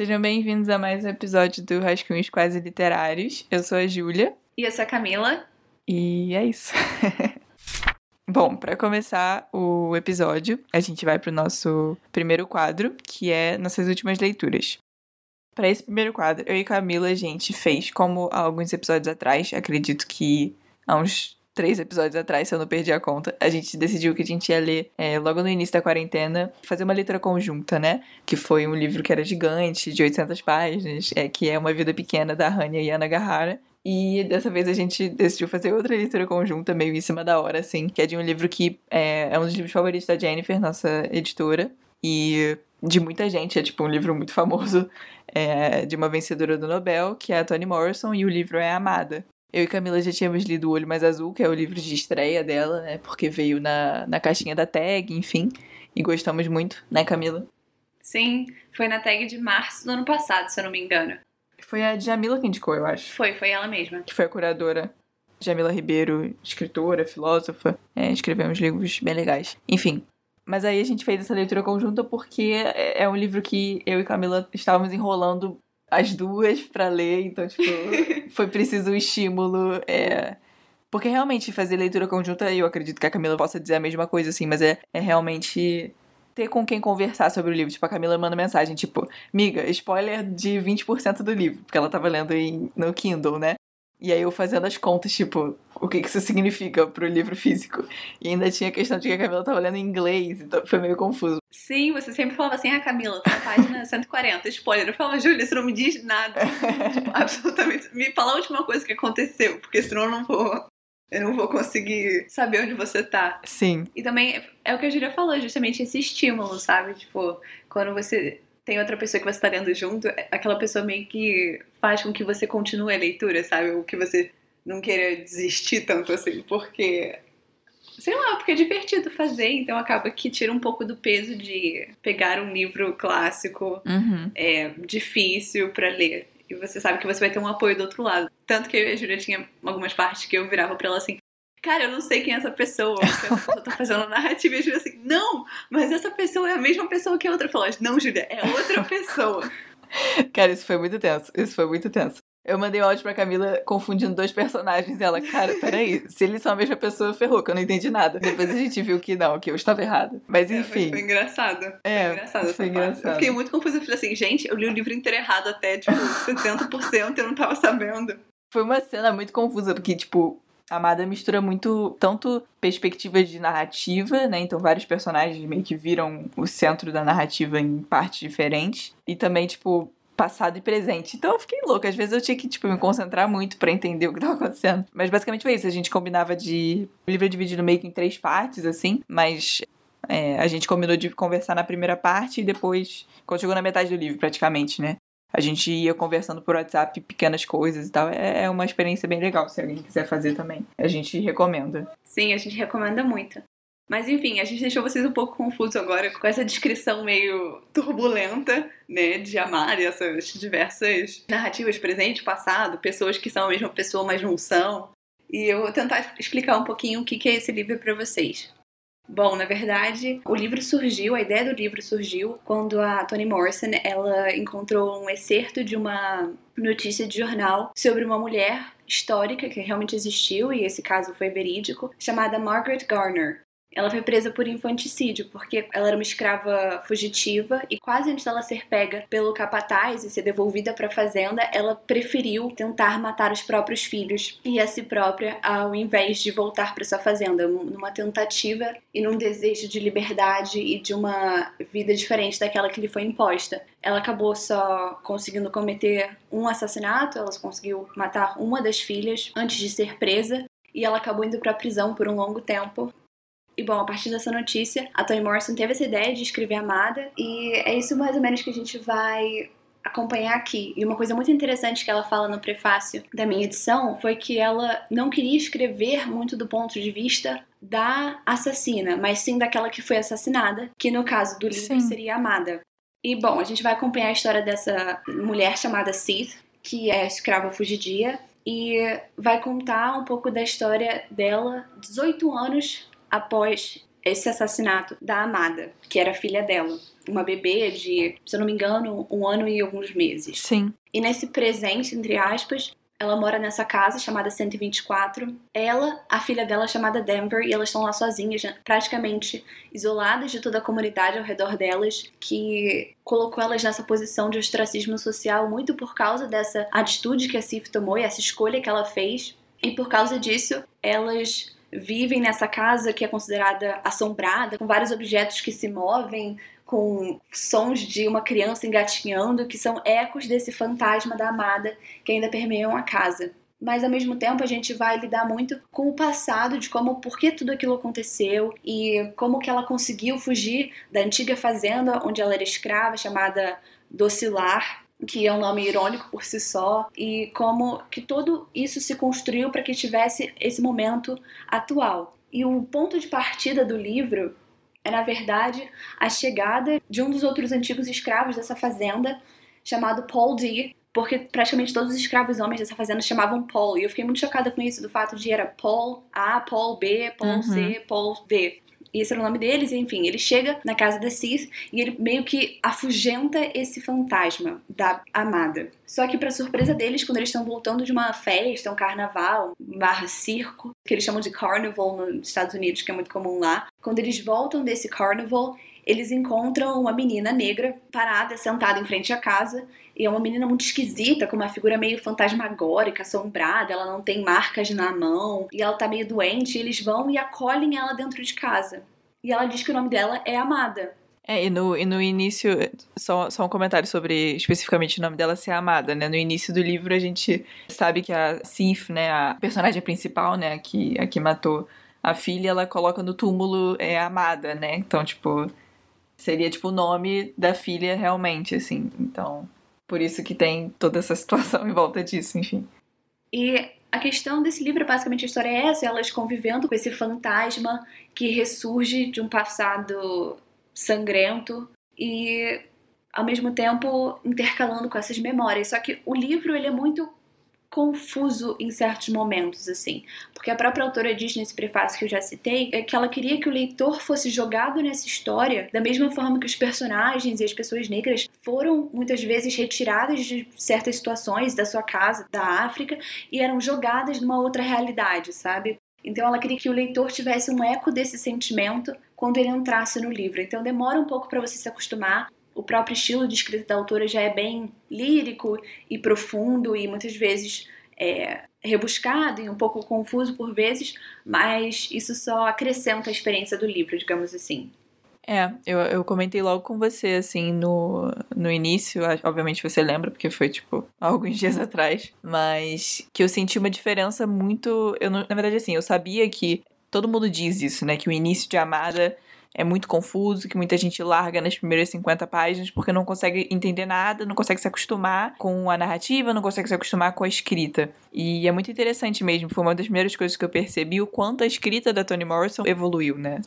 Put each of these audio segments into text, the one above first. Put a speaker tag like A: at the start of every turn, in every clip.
A: Sejam bem-vindos a mais um episódio do Rascunhos Quase Literários. Eu sou a Júlia.
B: E eu sou a Camila.
A: E é isso. Bom, para começar o episódio, a gente vai para o nosso primeiro quadro, que é nossas últimas leituras. Para esse primeiro quadro, eu e Camila, a gente fez, como há alguns episódios atrás, acredito que há uns três episódios atrás, se eu não perdi a conta, a gente decidiu que a gente ia ler é, logo no início da quarentena, fazer uma leitura conjunta, né? Que foi um livro que era gigante, de 800 páginas, é, que é Uma Vida Pequena, da Hanya Yanagihara. E dessa vez a gente decidiu fazer outra leitura conjunta, meio em cima da hora, assim, que é de um livro que é, é um dos livros favoritos da Jennifer, nossa editora. E de muita gente, é tipo um livro muito famoso é, de uma vencedora do Nobel, que é a Toni Morrison, e o livro é Amada. Eu e Camila já tínhamos lido O Olho Mais Azul, que é o livro de estreia dela, né? Porque veio na, na caixinha da tag, enfim. E gostamos muito, né, Camila?
B: Sim, foi na tag de março do ano passado, se eu não me engano.
A: Foi a Jamila que indicou, eu acho.
B: Foi, foi ela mesma.
A: Que foi a curadora. Jamila Ribeiro, escritora, filósofa, é, escreveu uns livros bem legais. Enfim. Mas aí a gente fez essa leitura conjunta porque é, é um livro que eu e Camila estávamos enrolando as duas para ler, então, tipo, foi preciso um estímulo. É... Porque realmente fazer leitura conjunta, eu acredito que a Camila possa dizer a mesma coisa, assim, mas é, é realmente ter com quem conversar sobre o livro. Tipo, a Camila manda mensagem, tipo, miga, spoiler de 20% do livro, porque ela tava lendo em, no Kindle, né? E aí eu fazendo as contas, tipo, o que, que isso significa pro livro físico. E ainda tinha a questão de que a Camila tava lendo em inglês, então foi meio confuso.
B: Sim, você sempre falava assim, ah, Camila, tá na página 140, spoiler. Eu falava, Júlia, isso não me diz nada. tipo, absolutamente. Me fala a última coisa que aconteceu, porque senão eu não vou. Eu não vou conseguir saber onde você tá.
A: Sim.
B: E também é o que a Júlia falou, justamente esse estímulo, sabe? Tipo, quando você tem outra pessoa que você está lendo junto, é, aquela pessoa meio que faz com que você continue a leitura, sabe? Ou que você não queira desistir tanto assim, porque. Sei lá, porque é divertido fazer, então acaba que tira um pouco do peso de pegar um livro clássico
A: uhum.
B: é, difícil para ler. E você sabe que você vai ter um apoio do outro lado. Tanto que eu e a Julia tinha algumas partes que eu virava pra ela assim: cara, eu não sei quem é essa pessoa, que essa pessoa tá fazendo a narrativa. E a Júlia assim, não, mas essa pessoa é a mesma pessoa que a outra. Falou, não, Júlia, é outra pessoa.
A: cara, isso foi muito tenso, isso foi muito tenso. Eu mandei um áudio pra Camila confundindo dois personagens. E ela, cara, peraí, se eles são a mesma pessoa, ferrou, que eu não entendi nada. Depois a gente viu que não, que eu estava errada. Mas enfim.
B: É, foi, engraçado.
A: É,
B: foi engraçado.
A: Foi engraçado.
B: Eu fiquei muito confusa. Eu falei assim, gente, eu li o livro inteiro errado até, tipo, 70%, eu não tava sabendo.
A: Foi uma cena muito confusa, porque, tipo, Amada mistura muito, tanto perspectivas de narrativa, né? Então vários personagens meio que viram o centro da narrativa em partes diferentes. E também, tipo, passado e presente. Então eu fiquei louca. Às vezes eu tinha que, tipo, me concentrar muito para entender o que tava acontecendo. Mas basicamente foi isso. A gente combinava de. O livro é dividido meio que em três partes, assim. Mas é, a gente combinou de conversar na primeira parte e depois. Quando chegou na metade do livro, praticamente, né? A gente ia conversando por WhatsApp pequenas coisas e tal. É, é uma experiência bem legal, se alguém quiser fazer também. A gente recomenda.
B: Sim, a gente recomenda muito. Mas enfim, a gente deixou vocês um pouco confusos agora com essa descrição meio turbulenta, né, de amar essas diversas narrativas presente, passado, pessoas que são a mesma pessoa, mas não são. E eu vou tentar explicar um pouquinho o que é esse livro para vocês. Bom, na verdade, o livro surgiu, a ideia do livro surgiu quando a Toni Morrison, ela encontrou um excerto de uma notícia de jornal sobre uma mulher histórica que realmente existiu e esse caso foi verídico, chamada Margaret Garner. Ela foi presa por infanticídio, porque ela era uma escrava fugitiva e quase antes dela ser pega pelo capataz e ser devolvida para a fazenda, ela preferiu tentar matar os próprios filhos e a si própria ao invés de voltar para sua fazenda, numa tentativa e num desejo de liberdade e de uma vida diferente daquela que lhe foi imposta. Ela acabou só conseguindo cometer um assassinato, ela conseguiu matar uma das filhas antes de ser presa e ela acabou indo para a prisão por um longo tempo e bom, a partir dessa notícia, a Toni Morrison teve essa ideia de escrever Amada, e é isso mais ou menos que a gente vai acompanhar aqui. E uma coisa muito interessante que ela fala no prefácio da minha edição foi que ela não queria escrever muito do ponto de vista da assassina, mas sim daquela que foi assassinada, que no caso do livro sim. seria Amada. E bom, a gente vai acompanhar a história dessa mulher chamada Sith, que é escrava fugidia, e vai contar um pouco da história dela 18 anos após esse assassinato da Amada, que era filha dela. Uma bebê de, se eu não me engano, um ano e alguns meses.
A: Sim.
B: E nesse presente, entre aspas, ela mora nessa casa chamada 124. Ela, a filha dela chamada Denver, e elas estão lá sozinhas, praticamente isoladas de toda a comunidade ao redor delas, que colocou elas nessa posição de ostracismo social muito por causa dessa atitude que a Sif tomou e essa escolha que ela fez. E por causa disso, elas vivem nessa casa que é considerada assombrada, com vários objetos que se movem, com sons de uma criança engatinhando, que são ecos desse fantasma da amada que ainda permeiam a casa. Mas ao mesmo tempo a gente vai lidar muito com o passado de como por que tudo aquilo aconteceu e como que ela conseguiu fugir da antiga fazenda onde ela era escrava, chamada Docilar, que é um nome irônico por si só, e como que tudo isso se construiu para que tivesse esse momento atual. E o ponto de partida do livro é, na verdade, a chegada de um dos outros antigos escravos dessa fazenda, chamado Paul D., porque praticamente todos os escravos homens dessa fazenda chamavam Paul. E eu fiquei muito chocada com isso, do fato de era Paul A, Paul B, Paul uhum. C, Paul D esse era o nome deles, enfim, ele chega na casa da Sith e ele meio que afugenta esse fantasma da amada. Só que para surpresa deles, quando eles estão voltando de uma festa, um carnaval, barra circo, que eles chamam de carnival nos Estados Unidos, que é muito comum lá, quando eles voltam desse carnival, eles encontram uma menina negra parada, sentada em frente à casa. E é uma menina muito esquisita, com uma figura meio fantasmagórica, assombrada. Ela não tem marcas na mão e ela tá meio doente. Eles vão e acolhem ela dentro de casa. E ela diz que o nome dela é Amada.
A: É, e no, e no início, só, só um comentário sobre especificamente o nome dela ser Amada, né? No início do livro a gente sabe que a Sif, né, a personagem principal, né, a que, a que matou a filha, ela coloca no túmulo é Amada, né? Então, tipo, seria tipo o nome da filha realmente, assim. Então, por isso que tem toda essa situação em volta disso, enfim.
B: E a questão desse livro, basicamente, a história é essa: elas convivendo com esse fantasma que ressurge de um passado sangrento e, ao mesmo tempo, intercalando com essas memórias. Só que o livro ele é muito confuso em certos momentos, assim. Porque a própria autora diz nesse prefácio que eu já citei é que ela queria que o leitor fosse jogado nessa história da mesma forma que os personagens e as pessoas negras foram muitas vezes retiradas de certas situações da sua casa, da África, e eram jogadas numa outra realidade, sabe? Então ela queria que o leitor tivesse um eco desse sentimento quando ele entrasse no livro. Então demora um pouco para você se acostumar, o próprio estilo de escrita da autora já é bem lírico e profundo e muitas vezes é, rebuscado e um pouco confuso por vezes, mas isso só acrescenta a experiência do livro, digamos assim.
A: É, eu, eu comentei logo com você, assim, no, no início, obviamente você lembra, porque foi, tipo, alguns dias atrás, mas que eu senti uma diferença muito. Eu, na verdade, assim, eu sabia que todo mundo diz isso, né? Que o início de Amada é muito confuso, que muita gente larga nas primeiras 50 páginas porque não consegue entender nada, não consegue se acostumar com a narrativa, não consegue se acostumar com a escrita. E é muito interessante mesmo, foi uma das primeiras coisas que eu percebi o quanto a escrita da Toni Morrison evoluiu, né?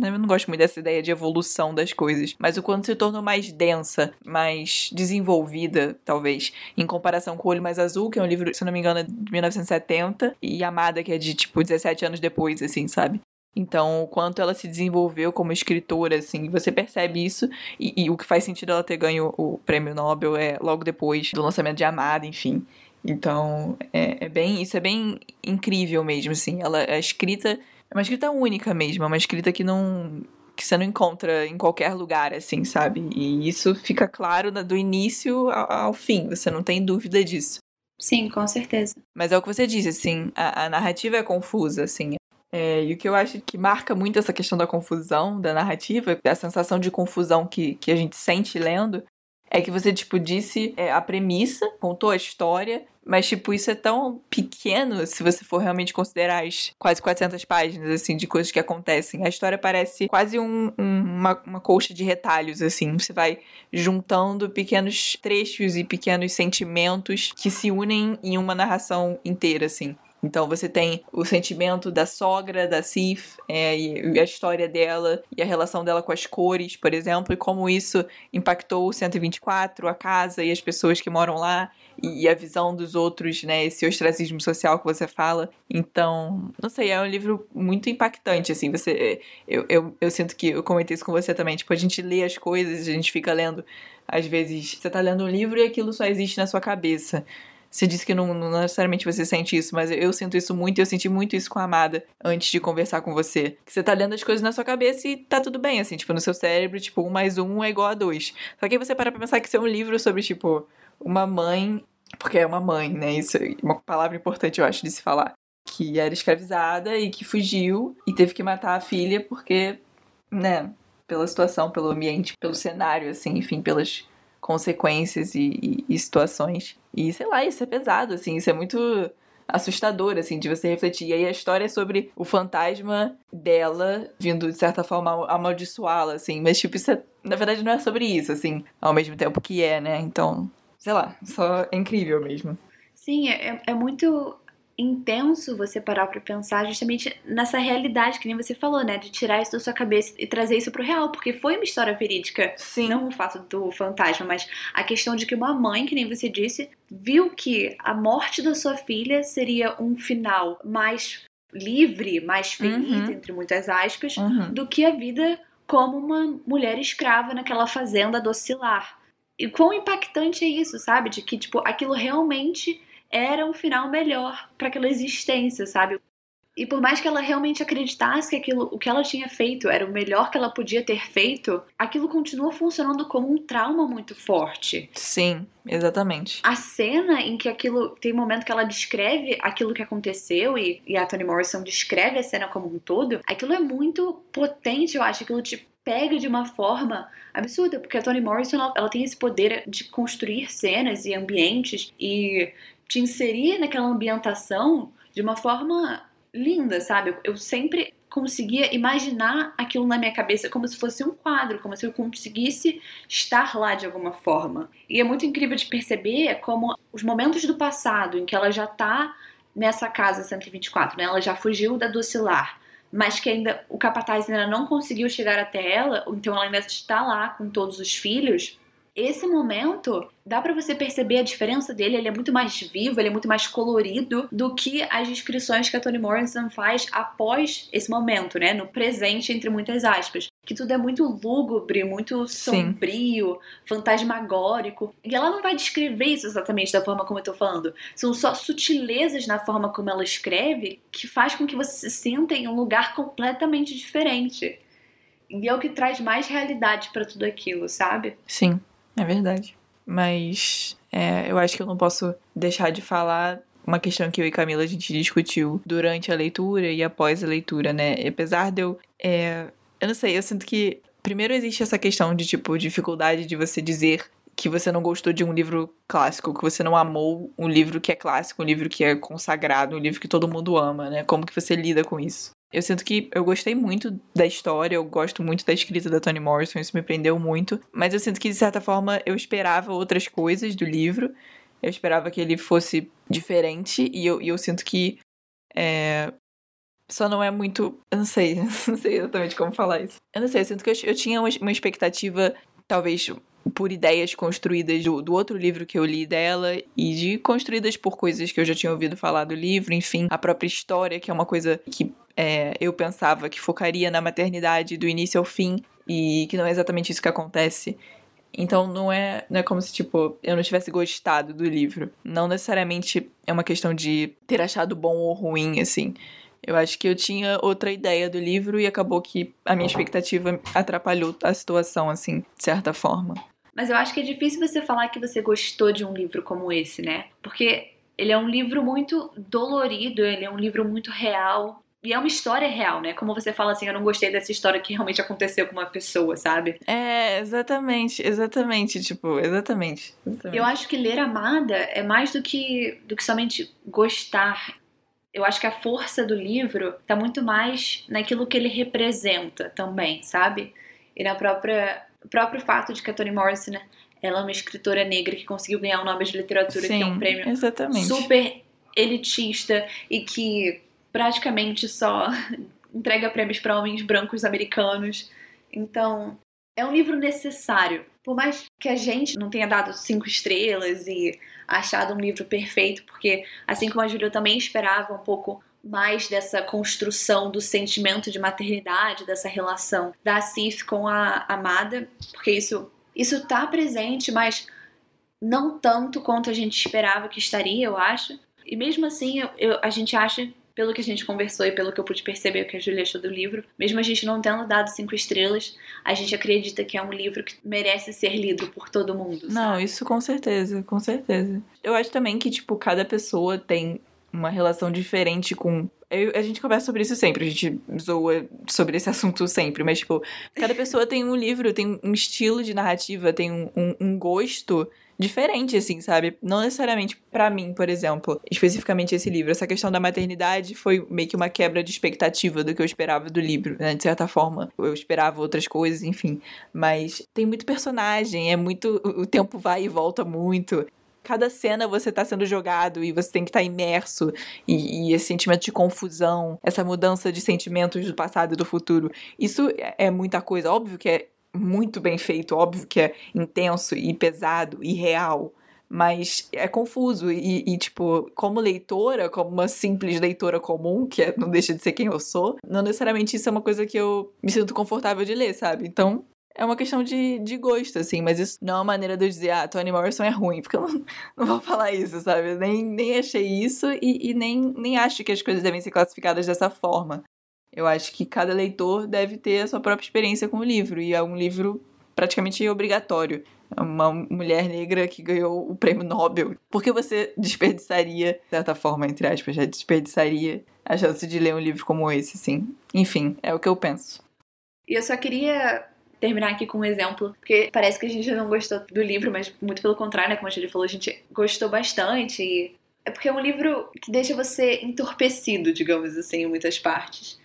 A: Eu não gosto muito dessa ideia de evolução das coisas, mas o quanto se tornou mais densa, mais desenvolvida, talvez, em comparação com O Olho Mais Azul, que é um livro, se não me engano, é de 1970, e Amada, que é de, tipo, 17 anos depois, assim, sabe? Então, o quanto ela se desenvolveu como escritora, assim, você percebe isso. E, e, o que faz sentido ela ter ganho o prêmio Nobel é logo depois do lançamento de Amada, enfim. Então, é, é bem, isso é bem incrível mesmo, assim. Ela é escrita, é uma escrita única mesmo, é uma escrita que não que você não encontra em qualquer lugar, assim, sabe? E isso fica claro do início ao, ao fim, você não tem dúvida disso.
B: Sim, com certeza.
A: Mas é o que você disse, assim, a, a narrativa é confusa, assim. É, e o que eu acho que marca muito essa questão da confusão, da narrativa, a sensação de confusão que, que a gente sente lendo, é que você, tipo, disse é, a premissa, contou a história, mas, tipo, isso é tão pequeno se você for realmente considerar as quase 400 páginas, assim, de coisas que acontecem. A história parece quase um, um, uma, uma colcha de retalhos, assim. Você vai juntando pequenos trechos e pequenos sentimentos que se unem em uma narração inteira, assim. Então você tem o sentimento da sogra, da Sif, é, e a história dela, e a relação dela com as cores, por exemplo, e como isso impactou o 124, a casa e as pessoas que moram lá, e, e a visão dos outros, né? Esse ostracismo social que você fala. Então, não sei, é um livro muito impactante, assim. Você, eu, eu, eu sinto que eu comentei isso com você também. Tipo, a gente lê as coisas, a gente fica lendo. Às vezes, você tá lendo um livro e aquilo só existe na sua cabeça. Você disse que não, não, necessariamente você sente isso, mas eu sinto isso muito e eu senti muito isso com a Amada antes de conversar com você. Que você tá lendo as coisas na sua cabeça e tá tudo bem, assim, tipo, no seu cérebro, tipo, um mais um é igual a dois. Só que aí você para pra pensar que isso é um livro sobre, tipo, uma mãe. Porque é uma mãe, né? Isso é uma palavra importante, eu acho, de se falar. Que era escravizada e que fugiu e teve que matar a filha porque, né? Pela situação, pelo ambiente, pelo cenário, assim, enfim, pelas consequências e, e, e situações. E sei lá, isso é pesado, assim, isso é muito assustador, assim, de você refletir. E aí a história é sobre o fantasma dela vindo, de certa forma, amaldiçoá-la, assim. Mas, tipo, isso é, na verdade não é sobre isso, assim, ao mesmo tempo que é, né? Então, sei lá, só é incrível mesmo.
B: Sim, é, é muito intenso você parar para pensar justamente nessa realidade que nem você falou, né, de tirar isso da sua cabeça e trazer isso pro real, porque foi uma história verídica,
A: Sim.
B: não o fato do fantasma, mas a questão de que uma mãe, que nem você disse, viu que a morte da sua filha seria um final mais livre, mais feliz,
A: Uhum.
B: entre muitas aspas,
A: Uhum.
B: do que a vida como uma mulher escrava naquela fazenda docilar. E quão impactante é isso, sabe? De que, tipo, aquilo realmente era um final melhor para aquela existência, sabe? E por mais que ela realmente acreditasse que aquilo, o que ela tinha feito era o melhor que ela podia ter feito, aquilo continua funcionando como um trauma muito forte.
A: Sim, exatamente.
B: A cena em que aquilo. Tem um momento que ela descreve aquilo que aconteceu e, e a Toni Morrison descreve a cena como um todo, aquilo é muito potente, eu acho. Aquilo te pega de uma forma absurda, porque a Toni Morrison ela, ela tem esse poder de construir cenas e ambientes e te inserir naquela ambientação de uma forma linda, sabe? Eu sempre conseguia imaginar aquilo na minha cabeça como se fosse um quadro, como se eu conseguisse estar lá de alguma forma. E é muito incrível de perceber como os momentos do passado em que ela já tá nessa casa 124, né? Ela já fugiu da docilar, mas que ainda o capataz ainda não conseguiu chegar até ela, então ela ainda está lá com todos os filhos. Esse momento dá para você perceber a diferença dele, ele é muito mais vivo, ele é muito mais colorido do que as descrições que a Toni Morrison faz após esse momento, né, no presente entre muitas aspas, que tudo é muito lúgubre, muito sombrio, fantasmagórico, e ela não vai descrever isso exatamente da forma como eu tô falando. São só sutilezas na forma como ela escreve que faz com que você se sinta em um lugar completamente diferente. E é o que traz mais realidade para tudo aquilo, sabe?
A: Sim, é verdade. Mas é, eu acho que eu não posso deixar de falar uma questão que eu e Camila a gente discutiu durante a leitura e após a leitura, né? E apesar de eu. É, eu não sei, eu sinto que. Primeiro existe essa questão de, tipo, dificuldade de você dizer que você não gostou de um livro clássico, que você não amou um livro que é clássico, um livro que é consagrado, um livro que todo mundo ama, né? Como que você lida com isso? Eu sinto que eu gostei muito da história, eu gosto muito da escrita da Toni Morrison, isso me prendeu muito, mas eu sinto que de certa forma eu esperava outras coisas do livro, eu esperava que ele fosse diferente e eu, e eu sinto que é, só não é muito. Eu não sei, não sei exatamente como falar isso. Eu não sei, eu sinto que eu, eu tinha uma, uma expectativa, talvez por ideias construídas do, do, outro livro que eu li dela e de construídas por coisas que eu já tinha ouvido falar do livro, enfim, a própria história, que é uma coisa que é, eu pensava que focaria na maternidade do início ao fim e que não é exatamente isso que acontece. Então não é, não é como se, tipo, eu não tivesse gostado do livro. Não necessariamente é uma questão de ter achado bom ou ruim, assim. Eu acho que eu tinha outra ideia do livro e acabou que a minha expectativa atrapalhou a situação, assim, de certa forma.
B: Mas eu acho que é difícil você falar que você gostou de um livro como esse, né? Porque ele é um livro muito dolorido, ele é um livro muito real. E é uma história real, né? Como você fala assim, eu não gostei dessa história que realmente aconteceu com uma pessoa, sabe?
A: É, exatamente, exatamente, tipo, exatamente. exatamente.
B: Eu acho que ler Amada é mais do que, do que somente gostar. Eu acho que a força do livro tá muito mais naquilo que ele representa também, sabe? E na própria o próprio fato de que a Toni Morrison, né, ela é uma escritora negra que conseguiu ganhar o Nobel de Literatura,
A: Sim,
B: que é um prêmio
A: exatamente.
B: super elitista e que praticamente só entrega prêmios para homens brancos americanos. Então, é um livro necessário. Por mais que a gente não tenha dado cinco estrelas e achado um livro perfeito, porque assim como a Júlia também esperava um pouco mais dessa construção do sentimento de maternidade, dessa relação da Cif com a amada, porque isso isso tá presente, mas não tanto quanto a gente esperava que estaria, eu acho. E mesmo assim, eu, eu, a gente acha pelo que a gente conversou e pelo que eu pude perceber que a Julia achou do livro, mesmo a gente não tendo dado cinco estrelas, a gente acredita que é um livro que merece ser lido por todo mundo. Sabe?
A: Não, isso com certeza, com certeza. Eu acho também que, tipo, cada pessoa tem uma relação diferente com. Eu, a gente conversa sobre isso sempre, a gente zoa sobre esse assunto sempre, mas, tipo, cada pessoa tem um livro, tem um estilo de narrativa, tem um, um, um gosto diferente, assim, sabe? Não necessariamente para mim, por exemplo, especificamente esse livro. Essa questão da maternidade foi meio que uma quebra de expectativa do que eu esperava do livro, né? De certa forma. Eu esperava outras coisas, enfim. Mas tem muito personagem, é muito. O tempo vai e volta muito cada cena você tá sendo jogado e você tem que estar tá imerso e, e, esse sentimento de confusão, essa mudança de sentimentos do passado e do futuro. Isso é, é muita coisa. Óbvio que é muito bem feito, óbvio que é intenso e pesado e real, mas é confuso e, e, tipo, como leitora, como uma simples leitora comum, que é, não deixa de ser quem eu sou, não necessariamente isso é uma coisa que eu me sinto confortável de ler, sabe? Então, é uma questão de, de gosto, assim, mas isso não é uma maneira de eu dizer, ah, Toni Morrison é ruim, porque eu não, não vou falar isso, sabe? Nem, nem achei isso e, e nem, nem acho que as coisas devem ser classificadas dessa forma. Eu acho que cada leitor deve ter a sua própria experiência com o livro, e é um livro praticamente obrigatório. É uma mulher negra que ganhou o prêmio Nobel. Por que você desperdiçaria, de certa forma, entre aspas, já desperdiçaria a chance de ler um livro como esse, sim? Enfim, é o que eu penso.
B: E eu só queria terminar aqui com um exemplo, porque parece que a gente não gostou do livro, mas muito pelo contrário, né? Como a gente falou, a gente gostou bastante. E é porque é um livro que deixa você entorpecido, digamos assim, em muitas partes.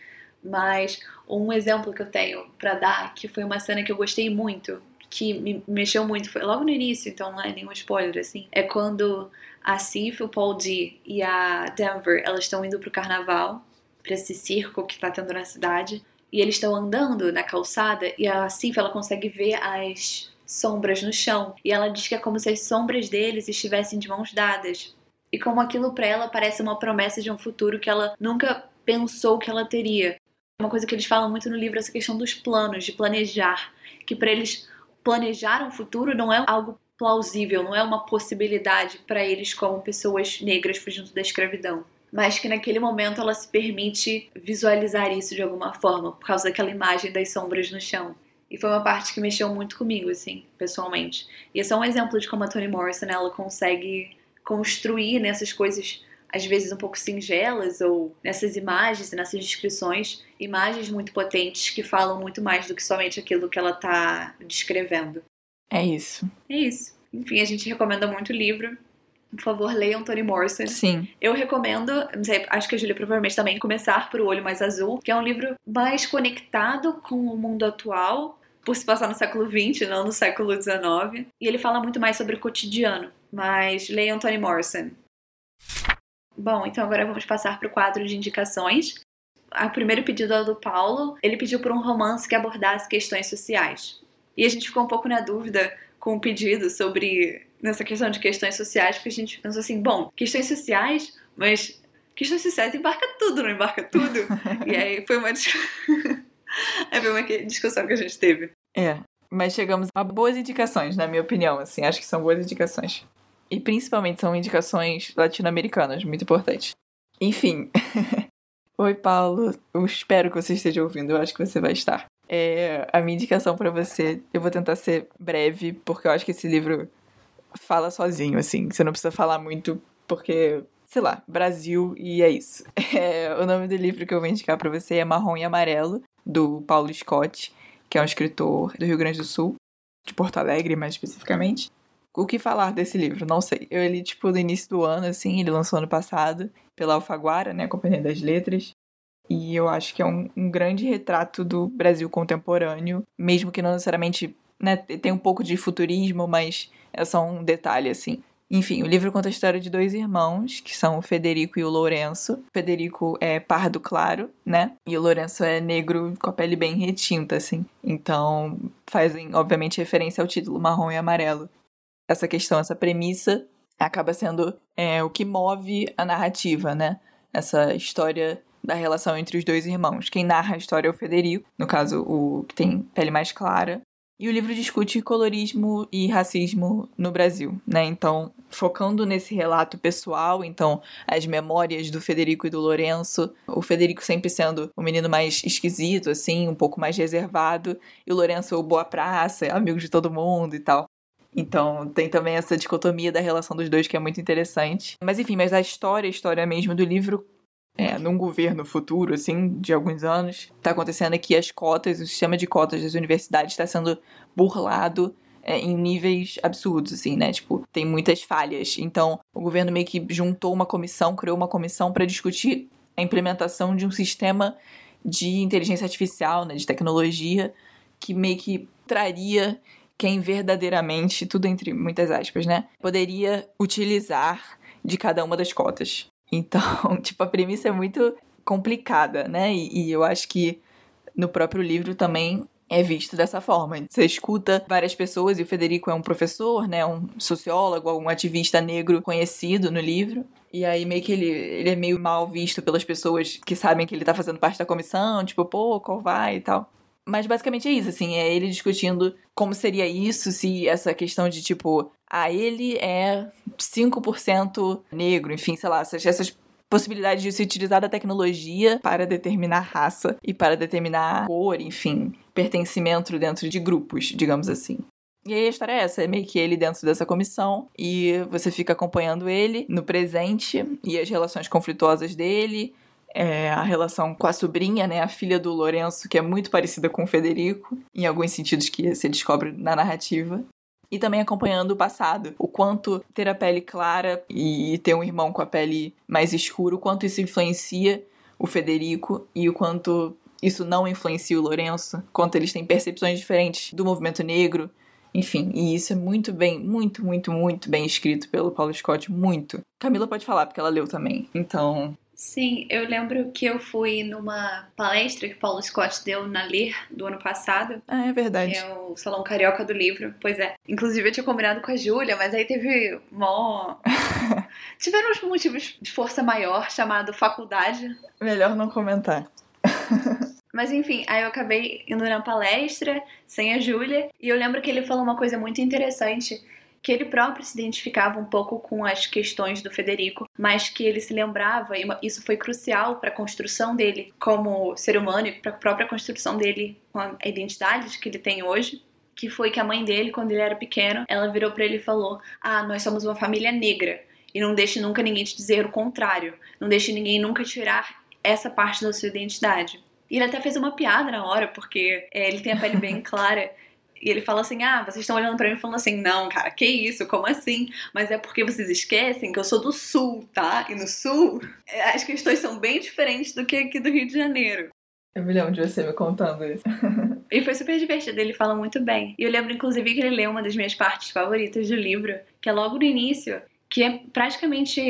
B: Mas um exemplo que eu tenho para dar, que foi uma cena que eu gostei muito, que me mexeu muito, foi logo no início, então não é nenhum spoiler assim. É quando a Sif, o Paul D e a Denver, elas estão indo pro carnaval, para esse circo que tá tendo na cidade, e eles estão andando na calçada e a Sif ela consegue ver as sombras no chão, e ela diz que é como se as sombras deles estivessem de mãos dadas. E como aquilo para ela parece uma promessa de um futuro que ela nunca pensou que ela teria. Uma coisa que eles falam muito no livro é essa questão dos planos, de planejar, que para eles planejar um futuro não é algo plausível, não é uma possibilidade para eles como pessoas negras fugindo da escravidão. Mas que naquele momento ela se permite visualizar isso de alguma forma, por causa daquela imagem das sombras no chão. E foi uma parte que mexeu muito comigo, assim, pessoalmente. E esse é um exemplo de como a Toni Morrison ela consegue construir nessas coisas às vezes um pouco singelas ou nessas imagens e nessas descrições, imagens muito potentes que falam muito mais do que somente aquilo que ela está descrevendo.
A: É isso.
B: É isso. Enfim, a gente recomenda muito o livro. Por favor, leiam Toni Morrison.
A: Sim.
B: Eu recomendo, não sei, acho que a Julia provavelmente também, começar por O Olho Mais Azul, que é um livro mais conectado com o mundo atual, por se passar no século XX, não no século XIX. E ele fala muito mais sobre o cotidiano. Mas leiam Toni Morrison. Bom, então agora vamos passar para o quadro de indicações. O primeiro pedido é do Paulo. Ele pediu por um romance que abordasse questões sociais. E a gente ficou um pouco na dúvida com o pedido sobre nessa questão de questões sociais, porque a gente pensou assim, bom, questões sociais, mas questões sociais embarca tudo, não embarca tudo? e aí foi uma, aí foi uma discussão que a gente teve.
A: É, mas chegamos a boas indicações, na minha opinião, assim, acho que são boas indicações. E principalmente são indicações latino-americanas, muito importante. Enfim. Oi, Paulo. Eu espero que você esteja ouvindo, eu acho que você vai estar. É, a minha indicação para você, eu vou tentar ser breve, porque eu acho que esse livro fala sozinho, assim. Você não precisa falar muito, porque, sei lá, Brasil e é isso. É, o nome do livro que eu vou indicar para você é Marrom e Amarelo, do Paulo Scott, que é um escritor do Rio Grande do Sul, de Porto Alegre mais especificamente o que falar desse livro? Não sei. Eu li, tipo, no início do ano, assim, ele lançou ano passado, pela Alfaguara, né, Companhia das Letras. E eu acho que é um, um grande retrato do Brasil contemporâneo, mesmo que não necessariamente, né, tem um pouco de futurismo, mas é só um detalhe, assim. Enfim, o livro conta a história de dois irmãos, que são o Federico e o Lourenço. O Federico é pardo claro, né? E o Lourenço é negro com a pele bem retinta, assim. Então, fazem, obviamente, referência ao título marrom e amarelo. Essa questão, essa premissa, acaba sendo é, o que move a narrativa, né? Essa história da relação entre os dois irmãos. Quem narra a história é o Federico, no caso, o que tem pele mais clara. E o livro discute colorismo e racismo no Brasil, né? Então, focando nesse relato pessoal, então, as memórias do Federico e do Lourenço, o Federico sempre sendo o menino mais esquisito, assim, um pouco mais reservado, e o Lourenço o boa praça, amigo de todo mundo e tal. Então, tem também essa dicotomia da relação dos dois que é muito interessante. Mas enfim, mas a história, a história mesmo do livro é, num governo futuro, assim, de alguns anos, está acontecendo aqui as cotas, o sistema de cotas das universidades está sendo burlado é, em níveis absurdos, assim, né? Tipo, tem muitas falhas. Então, o governo meio que juntou uma comissão, criou uma comissão para discutir a implementação de um sistema de inteligência artificial, né, de tecnologia, que meio que traria quem verdadeiramente, tudo entre muitas aspas, né, poderia utilizar de cada uma das cotas. Então, tipo, a premissa é muito complicada, né? E, e, eu acho que no próprio livro também é visto dessa forma. Você escuta várias pessoas, e o Federico é um professor, né? Um sociólogo, um ativista negro conhecido no livro. E aí meio que ele, ele é meio mal visto pelas pessoas que sabem que ele tá fazendo parte da comissão, tipo, pô, qual vai e tal. Mas basicamente é isso, assim, é ele discutindo como seria isso se essa questão de tipo, ah, ele é 5% negro, enfim, sei lá, essas, essas possibilidades de se utilizar da tecnologia para determinar raça e para determinar cor, enfim, pertencimento dentro de grupos, digamos assim. E aí a história é essa, é meio que ele dentro dessa comissão e você fica acompanhando ele no presente e as relações conflituosas dele, é, a relação com a sobrinha, né, a filha do Lourenço, que é muito parecida com o Federico, em alguns sentidos que se descobre na narrativa. E também acompanhando o passado, o quanto ter a pele clara e ter um irmão com a pele mais escura, o quanto isso influencia o Federico e o quanto isso não influencia o Lourenço, quanto eles têm percepções diferentes do movimento negro, enfim, e isso é muito bem, muito, muito, muito bem escrito pelo Paulo Scott, muito. Camila pode falar, porque ela leu também. Então,
B: Sim, eu lembro que eu fui numa palestra que Paulo Scott deu na Ler do ano passado.
A: Ah, é verdade.
B: É o Salão Carioca do Livro. Pois é. Inclusive eu tinha combinado com a Júlia, mas aí teve mó. Tiveram uns motivos de força maior, chamado faculdade.
A: Melhor não comentar.
B: Mas enfim, aí eu acabei indo na palestra sem a Júlia e eu lembro que ele falou uma coisa muito interessante que ele próprio se identificava um pouco com as questões do Federico, mas que ele se lembrava, e isso foi crucial para a construção dele como ser humano e para a própria construção dele com a identidade que ele tem hoje, que foi que a mãe dele, quando ele era pequeno, ela virou para ele e falou: "Ah, nós somos uma família negra e não deixe nunca ninguém te dizer o contrário, não deixe ninguém nunca tirar essa parte da sua identidade". E ele até fez uma piada na hora, porque é, ele tem a pele bem clara. E ele fala assim: Ah, vocês estão olhando para mim falando assim, não, cara, que isso? Como assim? Mas é porque vocês esquecem que eu sou do sul, tá? E no sul é, as questões são bem diferentes do que aqui do Rio de Janeiro.
A: Eu me lembro de você me contando isso.
B: e foi super divertido, ele fala muito bem. E eu lembro, inclusive, que ele leu uma das minhas partes favoritas do livro, que é logo no início, que é praticamente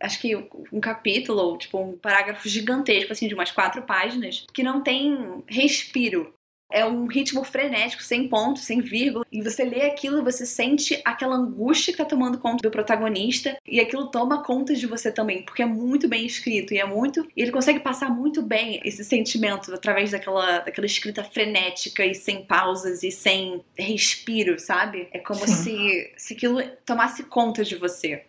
B: acho que um capítulo, ou tipo um parágrafo gigantesco, assim, de umas quatro páginas, que não tem respiro. É um ritmo frenético, sem ponto, sem vírgula. E você lê aquilo e você sente aquela angústia que tá tomando conta do protagonista. E aquilo toma conta de você também, porque é muito bem escrito. E é muito. E ele consegue passar muito bem esse sentimento através daquela, daquela escrita frenética e sem pausas e sem respiro, sabe? É como se, se aquilo tomasse conta de você.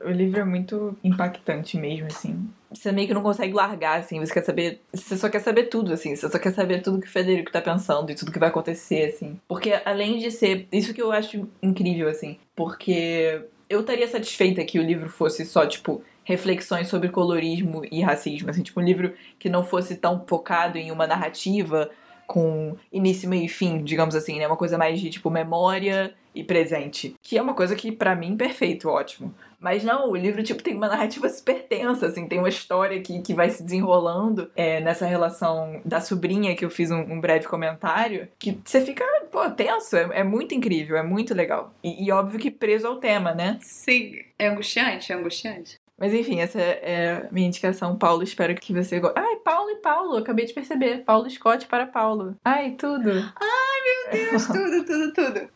A: O livro é muito impactante mesmo, assim. Você meio que não consegue largar, assim. Você quer saber. Você só quer saber tudo, assim. Você só quer saber tudo que o Federico tá pensando e tudo que vai acontecer, assim. Porque além de ser. Isso que eu acho incrível, assim. Porque eu estaria satisfeita que o livro fosse só, tipo, reflexões sobre colorismo e racismo. Assim, tipo, um livro que não fosse tão focado em uma narrativa com início, meio e fim, digamos assim, né? Uma coisa mais de, tipo, memória e presente. Que é uma coisa que, para mim, perfeito, ótimo. Mas não, o livro, tipo, tem uma narrativa super tensa, assim, tem uma história que, que vai se desenrolando é, nessa relação da sobrinha, que eu fiz um, um breve comentário, que você fica pô, tenso, é, é muito incrível, é muito legal. E, e óbvio que preso ao tema, né?
B: Sim, é angustiante, é angustiante.
A: Mas enfim, essa é a minha indicação, Paulo. Espero que você goste. Ai, Paulo e Paulo, acabei de perceber. Paulo Scott para Paulo. Ai, tudo.
B: Ai, meu Deus, tudo, tudo, tudo.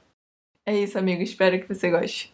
A: É isso, amigo. Espero que você goste.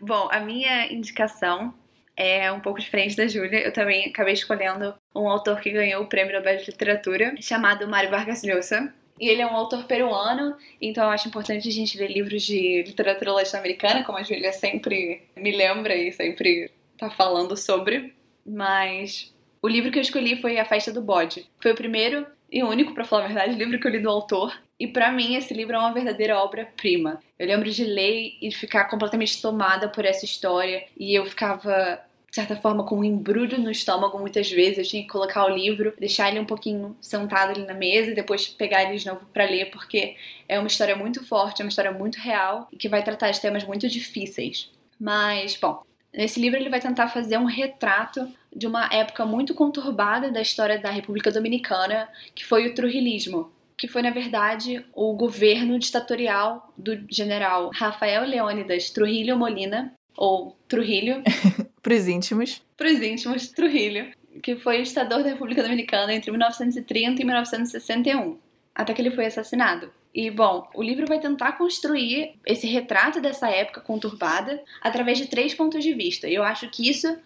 B: Bom, a minha indicação é um pouco diferente da Júlia. Eu também acabei escolhendo um autor que ganhou o Prêmio Nobel de Literatura, chamado Mário Vargas Llosa. E ele é um autor peruano, então eu acho importante a gente ler livros de literatura latino-americana, como a Júlia sempre me lembra e sempre tá falando sobre. Mas o livro que eu escolhi foi A Festa do Bode. Foi o primeiro e único, para falar a verdade, livro que eu li do autor. E para mim esse livro é uma verdadeira obra-prima. Eu lembro de ler e ficar completamente tomada por essa história e eu ficava de certa forma, com um embrulho no estômago muitas vezes. Eu tinha que colocar o livro, deixar ele um pouquinho sentado ali na mesa e depois pegar ele de novo para ler, porque é uma história muito forte, é uma história muito real e que vai tratar de temas muito difíceis. Mas, bom, nesse livro ele vai tentar fazer um retrato de uma época muito conturbada da história da República Dominicana, que foi o trujillismo, que foi, na verdade, o governo ditatorial do general Rafael Leônidas Trujillo Molina, ou Trujillo.
A: Pros íntimos.
B: Pros íntimos, Trujillo, que foi ditador da República Dominicana entre 1930 e 1961, até que ele foi assassinado. E, bom, o livro vai tentar construir esse retrato dessa época conturbada através de três pontos de vista. E eu acho que isso,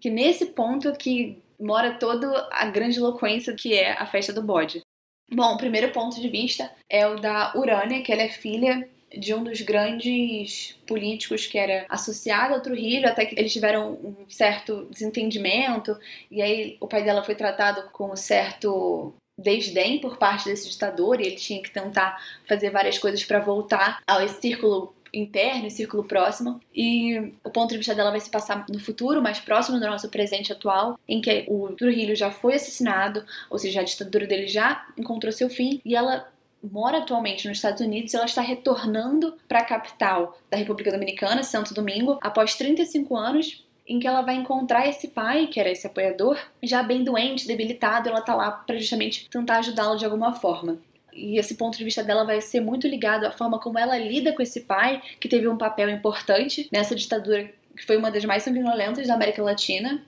B: que nesse ponto que mora toda a grande eloquência que é a festa do bode. Bom, o primeiro ponto de vista é o da Urânia, que ela é filha de um dos grandes políticos que era associado ao Trujillo, até que eles tiveram um certo desentendimento, e aí o pai dela foi tratado com um certo desdém por parte desse ditador, e ele tinha que tentar fazer várias coisas para voltar ao círculo interno círculo próximo. E o ponto de vista dela vai se passar no futuro, mais próximo do nosso presente atual, em que o Trujillo já foi assassinado, ou seja, a ditadura dele já encontrou seu fim, e ela mora atualmente nos Estados Unidos, ela está retornando para a capital da República Dominicana, Santo Domingo, após 35 anos em que ela vai encontrar esse pai, que era esse apoiador, já bem doente, debilitado, ela tá lá para justamente tentar ajudá-lo de alguma forma. E esse ponto de vista dela vai ser muito ligado à forma como ela lida com esse pai, que teve um papel importante nessa ditadura que foi uma das mais sanguinolentas da América Latina,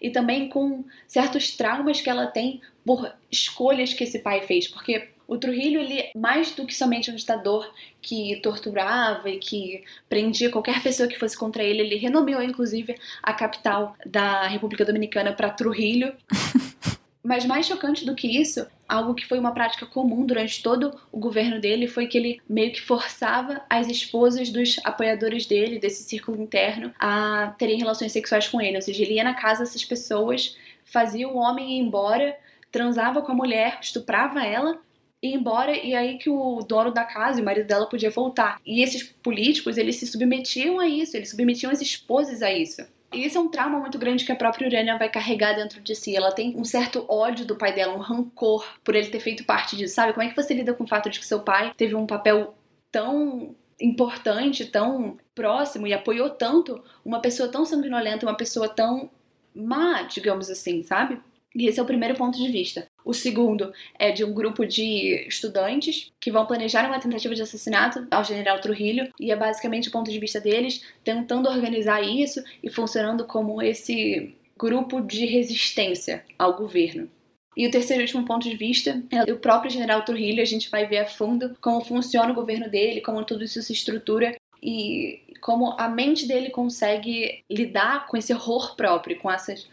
B: e também com certos traumas que ela tem por escolhas que esse pai fez, porque o Trujillo, ele, mais do que somente um ditador que torturava e que prendia qualquer pessoa que fosse contra ele, ele renomeou inclusive a capital da República Dominicana para Trujillo. Mas mais chocante do que isso, algo que foi uma prática comum durante todo o governo dele foi que ele meio que forçava as esposas dos apoiadores dele, desse círculo interno, a terem relações sexuais com ele. Ou seja, ele ia na casa dessas pessoas, fazia o homem ir embora, transava com a mulher, estuprava ela ir embora e aí que o dono da casa e o marido dela podia voltar. E esses políticos, eles se submetiam a isso, eles submetiam as esposas a isso. E isso é um trauma muito grande que a própria Urânia vai carregar dentro de si. Ela tem um certo ódio do pai dela, um rancor por ele ter feito parte disso, sabe? Como é que você lida com o fato de que seu pai teve um papel tão importante, tão próximo e apoiou tanto uma pessoa tão sanguinolenta, uma pessoa tão má, digamos assim, sabe? E esse é o primeiro ponto de vista. O segundo é de um grupo de estudantes que vão planejar uma tentativa de assassinato ao general Trujillo, e é basicamente o ponto de vista deles tentando organizar isso e funcionando como esse grupo de resistência ao governo. E o terceiro e último ponto de vista é o próprio general Trujillo. A gente vai ver a fundo como funciona o governo dele, como tudo isso se estrutura e como a mente dele consegue lidar com esse horror próprio, com essas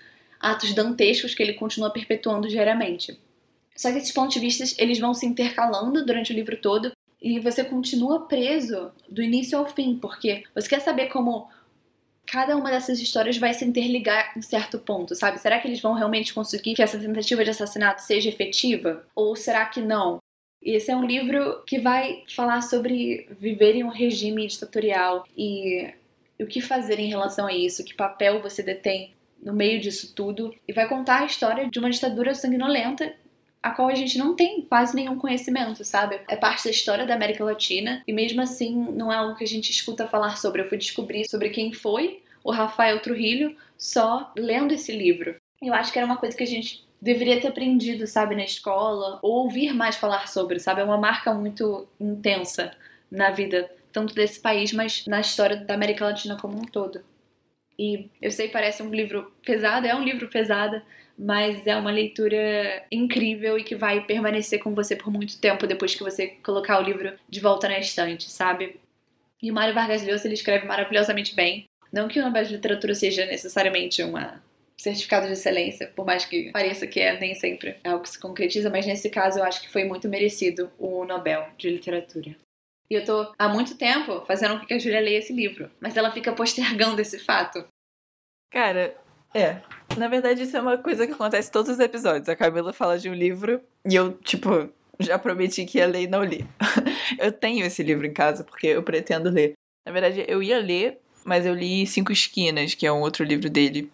B: atos dantescos que ele continua perpetuando diariamente. Só que esses pontos de vista eles vão se intercalando durante o livro todo e você continua preso do início ao fim, porque você quer saber como cada uma dessas histórias vai se interligar em certo ponto, sabe? Será que eles vão realmente conseguir que essa tentativa de assassinato seja efetiva? Ou será que não? Esse é um livro que vai falar sobre viver em um regime ditatorial e o que fazer em relação a isso, que papel você detém no meio disso tudo e vai contar a história de uma ditadura sanguinolenta a qual a gente não tem quase nenhum conhecimento, sabe? É parte da história da América Latina e mesmo assim não é algo que a gente escuta falar sobre. Eu fui descobrir sobre quem foi o Rafael Trujillo só lendo esse livro. Eu acho que era uma coisa que a gente deveria ter aprendido, sabe, na escola, ou ouvir mais falar sobre, sabe? É uma marca muito intensa na vida, tanto desse país, mas na história da América Latina como um todo. E eu sei, parece um livro pesado, é um livro pesado, mas é uma leitura incrível e que vai permanecer com você por muito tempo depois que você colocar o livro de volta na estante, sabe? E o Mário Vargas Llosa ele escreve maravilhosamente bem. Não que o Nobel de Literatura seja necessariamente uma certificado de excelência, por mais que pareça que é, nem sempre é algo que se concretiza, mas nesse caso eu acho que foi muito merecido o Nobel de Literatura. E eu tô há muito tempo fazendo com que a Julia leia esse livro, mas ela fica postergando esse fato.
A: Cara, é. Na verdade, isso é uma coisa que acontece em todos os episódios. A Camila fala de um livro e eu, tipo, já prometi que ia ler e não li. eu tenho esse livro em casa porque eu pretendo ler. Na verdade, eu ia ler, mas eu li Cinco Esquinas, que é um outro livro dele.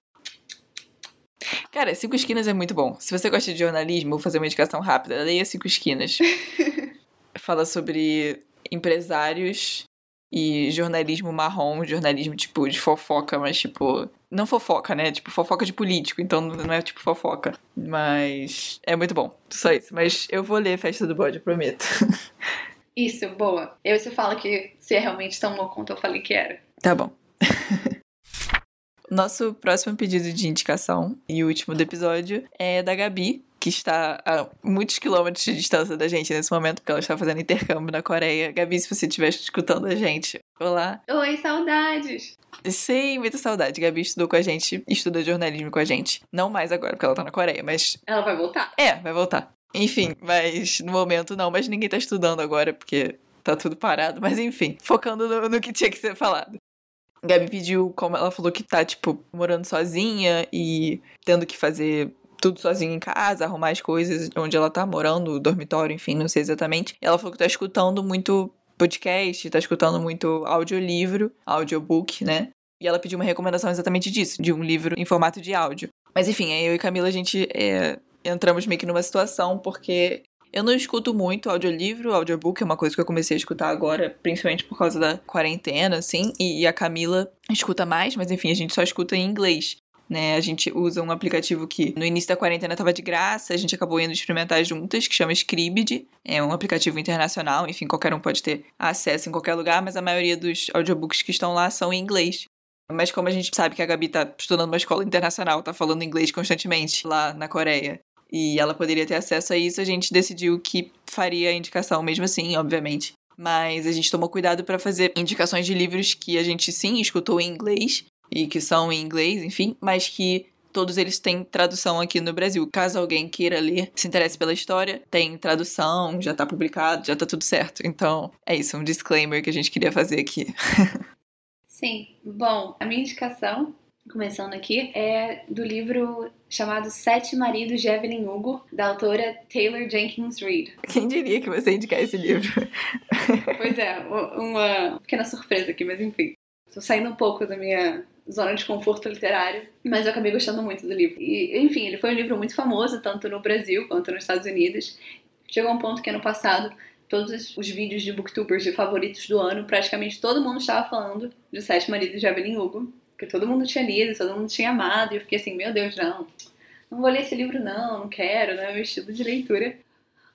A: Cara, Cinco Esquinas é muito bom. Se você gosta de jornalismo, vou fazer uma indicação rápida. Leia Cinco Esquinas. Fala sobre empresários e jornalismo marrom, jornalismo tipo de fofoca, mas tipo. Não fofoca, né? Tipo fofoca de político, então não é tipo fofoca. Mas é muito bom. Só isso. Mas eu vou ler Festa do Bode, prometo.
B: Isso, boa. Eu você fala que se é realmente tão bom quanto eu falei que era.
A: Tá bom. Nosso próximo pedido de indicação e o último do episódio é da Gabi, que está a muitos quilômetros de distância da gente nesse momento, porque ela está fazendo intercâmbio na Coreia. Gabi, se você estiver escutando a gente, olá.
B: Oi, saudades!
A: Sim, muita saudade. Gabi estudou com a gente, estuda jornalismo com a gente. Não mais agora, porque ela tá na Coreia, mas.
B: Ela vai voltar?
A: É, vai voltar. Enfim, mas no momento não, mas ninguém tá estudando agora, porque tá tudo parado. Mas enfim, focando no, no que tinha que ser falado. Gabi pediu, como ela falou que tá, tipo, morando sozinha e tendo que fazer tudo sozinha em casa, arrumar as coisas onde ela tá morando, o dormitório, enfim, não sei exatamente. Ela falou que tá escutando muito podcast, tá escutando muito audiolivro, audiobook, né? E ela pediu uma recomendação exatamente disso, de um livro em formato de áudio. Mas enfim, eu e Camila, a gente é, entramos meio que numa situação, porque eu não escuto muito audiolivro, audiobook é uma coisa que eu comecei a escutar agora, principalmente por causa da quarentena, assim, e, e a Camila escuta mais, mas enfim, a gente só escuta em inglês. Né, a gente usa um aplicativo que no início da quarentena estava de graça, a gente acabou indo experimentar juntas, que chama Scribd. É um aplicativo internacional, enfim, qualquer um pode ter acesso em qualquer lugar, mas a maioria dos audiobooks que estão lá são em inglês. Mas como a gente sabe que a Gabi tá estudando uma escola internacional, tá falando inglês constantemente lá na Coreia, e ela poderia ter acesso a isso, a gente decidiu que faria a indicação mesmo assim, obviamente. Mas a gente tomou cuidado para fazer indicações de livros que a gente sim escutou em inglês e que são em inglês, enfim, mas que todos eles têm tradução aqui no Brasil. Caso alguém queira ler, se interesse pela história, tem tradução, já tá publicado, já tá tudo certo. Então, é isso, um disclaimer que a gente queria fazer aqui.
B: Sim. Bom, a minha indicação começando aqui, é do livro chamado Sete Maridos de Evelyn Hugo, da autora Taylor Jenkins Reid.
A: Quem diria que você ia indicar esse livro?
B: pois é, uma pequena surpresa aqui, mas enfim. Tô saindo um pouco da minha zona de conforto literário, mas eu acabei gostando muito do livro. E, enfim, ele foi um livro muito famoso, tanto no Brasil quanto nos Estados Unidos. Chegou a um ponto que ano passado todos os vídeos de booktubers de favoritos do ano, praticamente todo mundo estava falando de Sete Maridos de Evelyn Hugo que todo mundo tinha lido, todo mundo tinha amado, e eu fiquei assim, meu Deus, não, não vou ler esse livro não, não quero, não é meu estilo de leitura.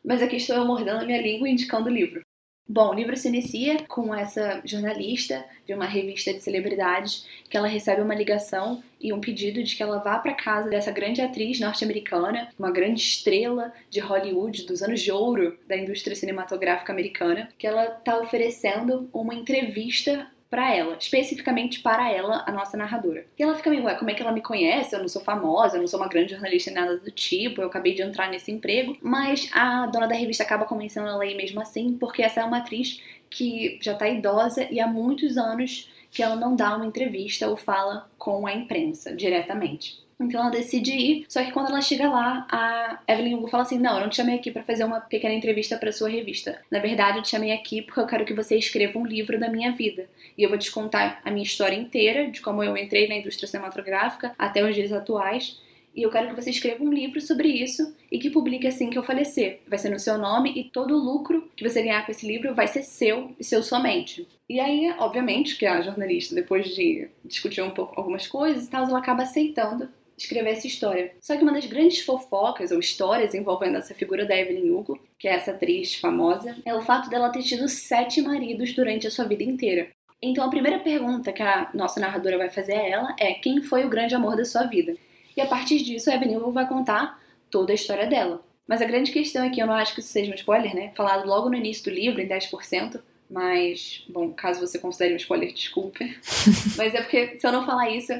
B: Mas aqui estou eu mordendo a minha língua e indicando o livro. Bom, o livro se inicia com essa jornalista de uma revista de celebridades que ela recebe uma ligação e um pedido de que ela vá para casa dessa grande atriz norte-americana, uma grande estrela de Hollywood dos anos de ouro da indústria cinematográfica americana, que ela está oferecendo uma entrevista para ela, especificamente para ela, a nossa narradora. E ela fica meio, ué, como é que ela me conhece? Eu não sou famosa, eu não sou uma grande jornalista nem nada do tipo, eu acabei de entrar nesse emprego. Mas a dona da revista acaba convencendo ela aí mesmo assim, porque essa é uma atriz que já tá idosa e há muitos anos que ela não dá uma entrevista ou fala com a imprensa diretamente. Então ela decide ir, só que quando ela chega lá, a Evelyn Hugo fala assim: Não, eu não te chamei aqui para fazer uma pequena entrevista para sua revista. Na verdade, eu te chamei aqui porque eu quero que você escreva um livro da minha vida. E eu vou te contar a minha história inteira, de como eu entrei na indústria cinematográfica até os dias atuais. E eu quero que você escreva um livro sobre isso e que publique assim que eu falecer. Vai ser no seu nome e todo o lucro que você ganhar com esse livro vai ser seu e seu somente. E aí, obviamente, que a jornalista, depois de discutir um pouco algumas coisas e tal, ela acaba aceitando escrever essa história. Só que uma das grandes fofocas ou histórias envolvendo essa figura da Evelyn Hugo, que é essa atriz famosa, é o fato dela ter tido sete maridos durante a sua vida inteira. Então a primeira pergunta que a nossa narradora vai fazer a ela é quem foi o grande amor da sua vida? E a partir disso a Evelyn Hugo vai contar toda a história dela. Mas a grande questão aqui, eu não acho que isso seja um spoiler, né? Falado logo no início do livro, em 10%, mas, bom, caso você considere um spoiler, desculpe. mas é porque, se eu não falar isso,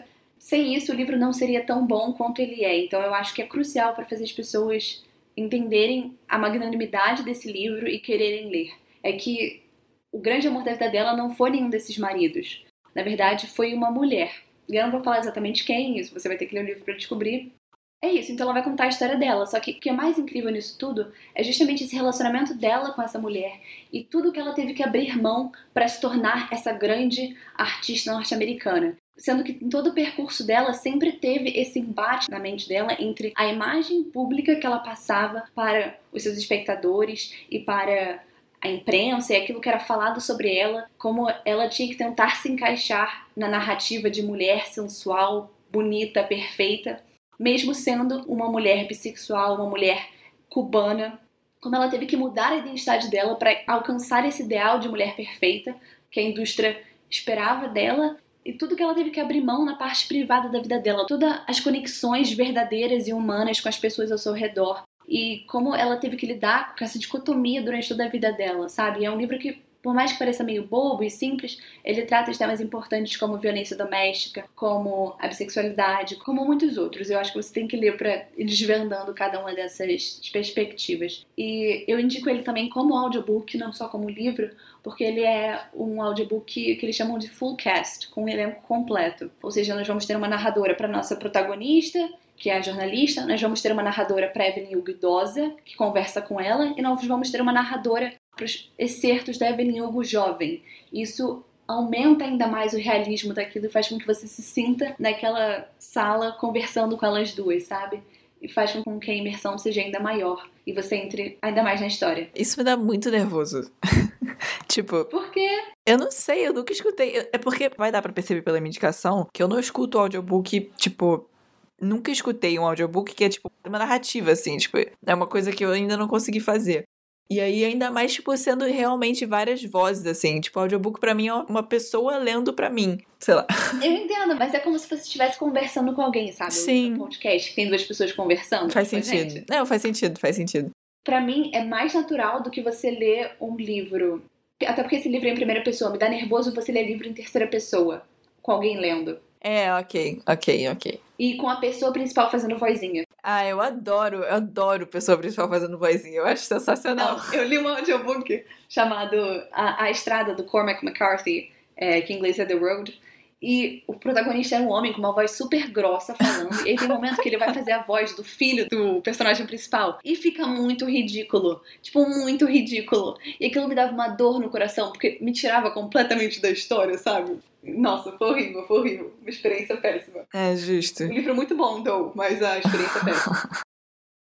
B: sem isso o livro não seria tão bom quanto ele é. Então eu acho que é crucial para fazer as pessoas entenderem a magnanimidade desse livro e quererem ler. É que o grande amor da vida dela não foi nenhum desses maridos. Na verdade, foi uma mulher. E eu não vou falar exatamente quem, isso você vai ter que ler o livro para descobrir. É isso, então ela vai contar a história dela. Só que o que é mais incrível nisso tudo é justamente esse relacionamento dela com essa mulher e tudo que ela teve que abrir mão para se tornar essa grande artista norte-americana. Sendo que em todo o percurso dela sempre teve esse embate na mente dela entre a imagem pública que ela passava para os seus espectadores e para a imprensa e aquilo que era falado sobre ela, como ela tinha que tentar se encaixar na narrativa de mulher sensual, bonita, perfeita, mesmo sendo uma mulher bissexual, uma mulher cubana, como ela teve que mudar a identidade dela para alcançar esse ideal de mulher perfeita que a indústria esperava dela e tudo que ela teve que abrir mão na parte privada da vida dela, todas as conexões verdadeiras e humanas com as pessoas ao seu redor e como ela teve que lidar com essa dicotomia durante toda a vida dela, sabe? É um livro que por mais que pareça meio bobo e simples, ele trata de temas importantes como violência doméstica, como a bissexualidade, como muitos outros. Eu acho que você tem que ler para ir desvendando cada uma dessas perspectivas. E eu indico ele também como audiobook, não só como livro, porque ele é um audiobook que eles chamam de full cast, com um elenco completo. Ou seja, nós vamos ter uma narradora para nossa protagonista, que é a jornalista, nós vamos ter uma narradora para Evelyn Hugo idosa, que conversa com ela, e nós vamos ter uma narradora para os excertos da Evelyn Hugo jovem. Isso aumenta ainda mais o realismo daquilo e faz com que você se sinta naquela sala conversando com elas duas, sabe? E faz com que a imersão seja ainda maior e você entre ainda mais na história.
A: Isso me dá muito nervoso. tipo.
B: Por quê?
A: Eu não sei, eu nunca escutei. É porque vai dar para perceber pela minha indicação que eu não escuto audiobook, tipo, nunca escutei um audiobook que é, tipo, uma narrativa, assim, tipo, é uma coisa que eu ainda não consegui fazer. E aí, ainda mais, tipo, sendo realmente várias vozes, assim. Tipo, audiobook para mim é uma pessoa lendo para mim. Sei lá.
B: Eu entendo, mas é como se você estivesse conversando com alguém, sabe?
A: Sim.
B: Um podcast que tem duas pessoas conversando.
A: Faz sentido. Não, faz sentido, faz sentido.
B: Para mim, é mais natural do que você ler um livro. Até porque esse livro é em primeira pessoa. Me dá nervoso você ler livro em terceira pessoa, com alguém lendo.
A: É, ok, ok, ok.
B: E com a pessoa principal fazendo vozinha.
A: Ah, eu adoro, eu adoro pessoa principal fazendo vozinha. Eu acho sensacional.
B: Não, eu li um audiobook chamado A, a Estrada, do Cormac McCarthy, é, que em inglês é The Road. E o protagonista é um homem com uma voz super grossa falando. E tem um momento que ele vai fazer a voz do filho do personagem principal. E fica muito ridículo. Tipo, muito ridículo. E aquilo me dava uma dor no coração, porque me tirava completamente da história, sabe? Nossa, foi horrível, foi horrível. Uma experiência péssima.
A: É, justo.
B: Um livro muito bom, Dou, mas a experiência é péssima.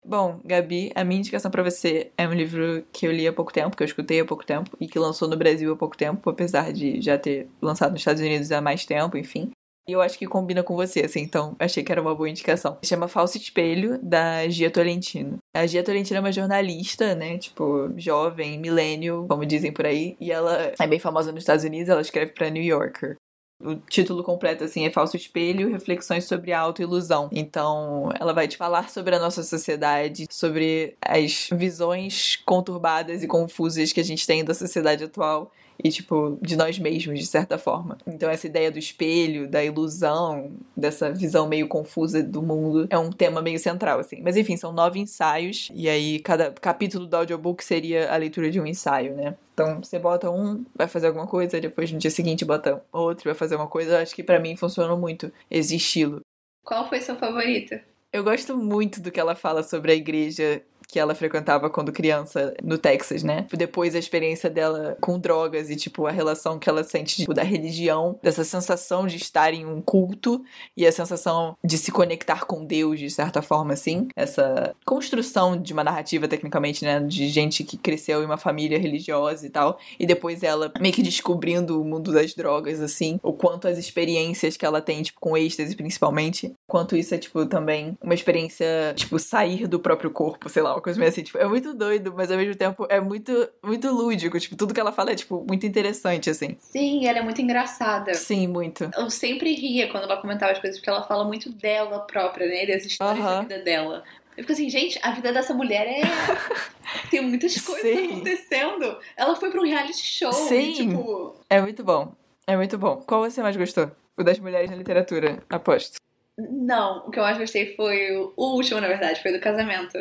A: Bom, Gabi, a minha indicação para você é um livro que eu li há pouco tempo, que eu escutei há pouco tempo e que lançou no Brasil há pouco tempo, apesar de já ter lançado nos Estados Unidos há mais tempo, enfim. E eu acho que combina com você, assim, então achei que era uma boa indicação. Chama Falso Espelho, da Gia Tolentino. A Gia Tolentino é uma jornalista, né, tipo, jovem, milênio, como dizem por aí, e ela é bem famosa nos Estados Unidos, ela escreve pra New Yorker. O título completo, assim, é Falso Espelho, Reflexões sobre a Autoilusão. Então, ela vai te falar sobre a nossa sociedade, sobre as visões conturbadas e confusas que a gente tem da sociedade atual e, tipo, de nós mesmos, de certa forma. Então, essa ideia do espelho, da ilusão, dessa visão meio confusa do mundo, é um tema meio central, assim. Mas, enfim, são nove ensaios, e aí cada capítulo do audiobook seria a leitura de um ensaio, né? Então, você bota um, vai fazer alguma coisa, depois no dia seguinte bota outro, vai fazer uma coisa. Eu acho que para mim funcionou muito esse estilo.
B: Qual foi seu favorito?
A: Eu gosto muito do que ela fala sobre a igreja que ela frequentava quando criança no Texas, né? Depois a experiência dela com drogas e, tipo, a relação que ela sente tipo, da religião, dessa sensação de estar em um culto e a sensação de se conectar com Deus, de certa forma, assim. Essa construção de uma narrativa, tecnicamente, né? De gente que cresceu em uma família religiosa e tal. E depois ela meio que descobrindo o mundo das drogas, assim. O quanto as experiências que ela tem, tipo, com êxtase, principalmente. Quanto isso é, tipo, também uma experiência, tipo, sair do próprio corpo, sei lá, uma coisa meio assim. Tipo, é muito doido, mas ao mesmo tempo é muito, muito lúdico. Tipo, tudo que ela fala é, tipo, muito interessante, assim.
B: Sim, ela é muito engraçada.
A: Sim, muito.
B: Eu sempre ria quando ela comentava as coisas, porque ela fala muito dela própria, né? Das histórias
A: Aham.
B: da vida dela. Eu fico assim, gente, a vida dessa mulher é. Tem muitas coisas
A: Sim.
B: acontecendo. Ela foi pra um reality show.
A: Sim.
B: E, tipo.
A: É muito bom. É muito bom. Qual você mais gostou? O das mulheres na literatura, aposto.
B: Não, o que eu mais gostei foi o último, na verdade, foi do casamento.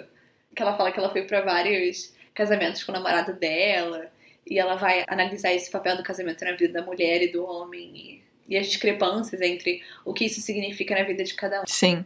B: Que ela fala que ela foi pra vários casamentos com o namorado dela. E ela vai analisar esse papel do casamento na vida da mulher e do homem. E, e as discrepâncias entre o que isso significa na vida de cada um.
A: Sim.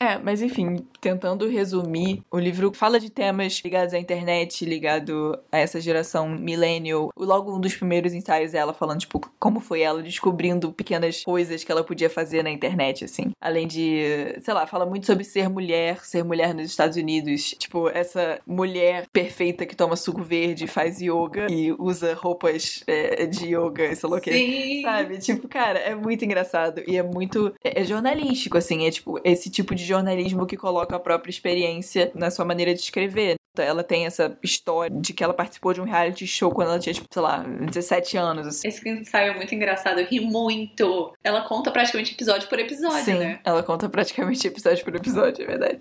A: É, mas enfim, tentando resumir, o livro fala de temas ligados à internet, ligado a essa geração millennial. Logo um dos primeiros ensaios é ela falando, tipo, como foi ela descobrindo pequenas coisas que ela podia fazer na internet, assim. Além de, sei lá, fala muito sobre ser mulher, ser mulher nos Estados Unidos. Tipo, essa mulher perfeita que toma suco verde, faz yoga e usa roupas é, de yoga, sei lá o quê.
B: Sim!
A: Sabe? Tipo, cara, é muito engraçado e é muito. É, é jornalístico, assim. É tipo esse tipo de jornalismo que coloca a própria experiência na sua maneira de escrever. Ela tem essa história de que ela participou de um reality show quando ela tinha, tipo, sei lá, 17 anos, assim.
B: Esse ensaio é muito engraçado, eu ri muito. Ela conta praticamente episódio por episódio,
A: Sim,
B: né?
A: ela conta praticamente episódio por episódio, é verdade.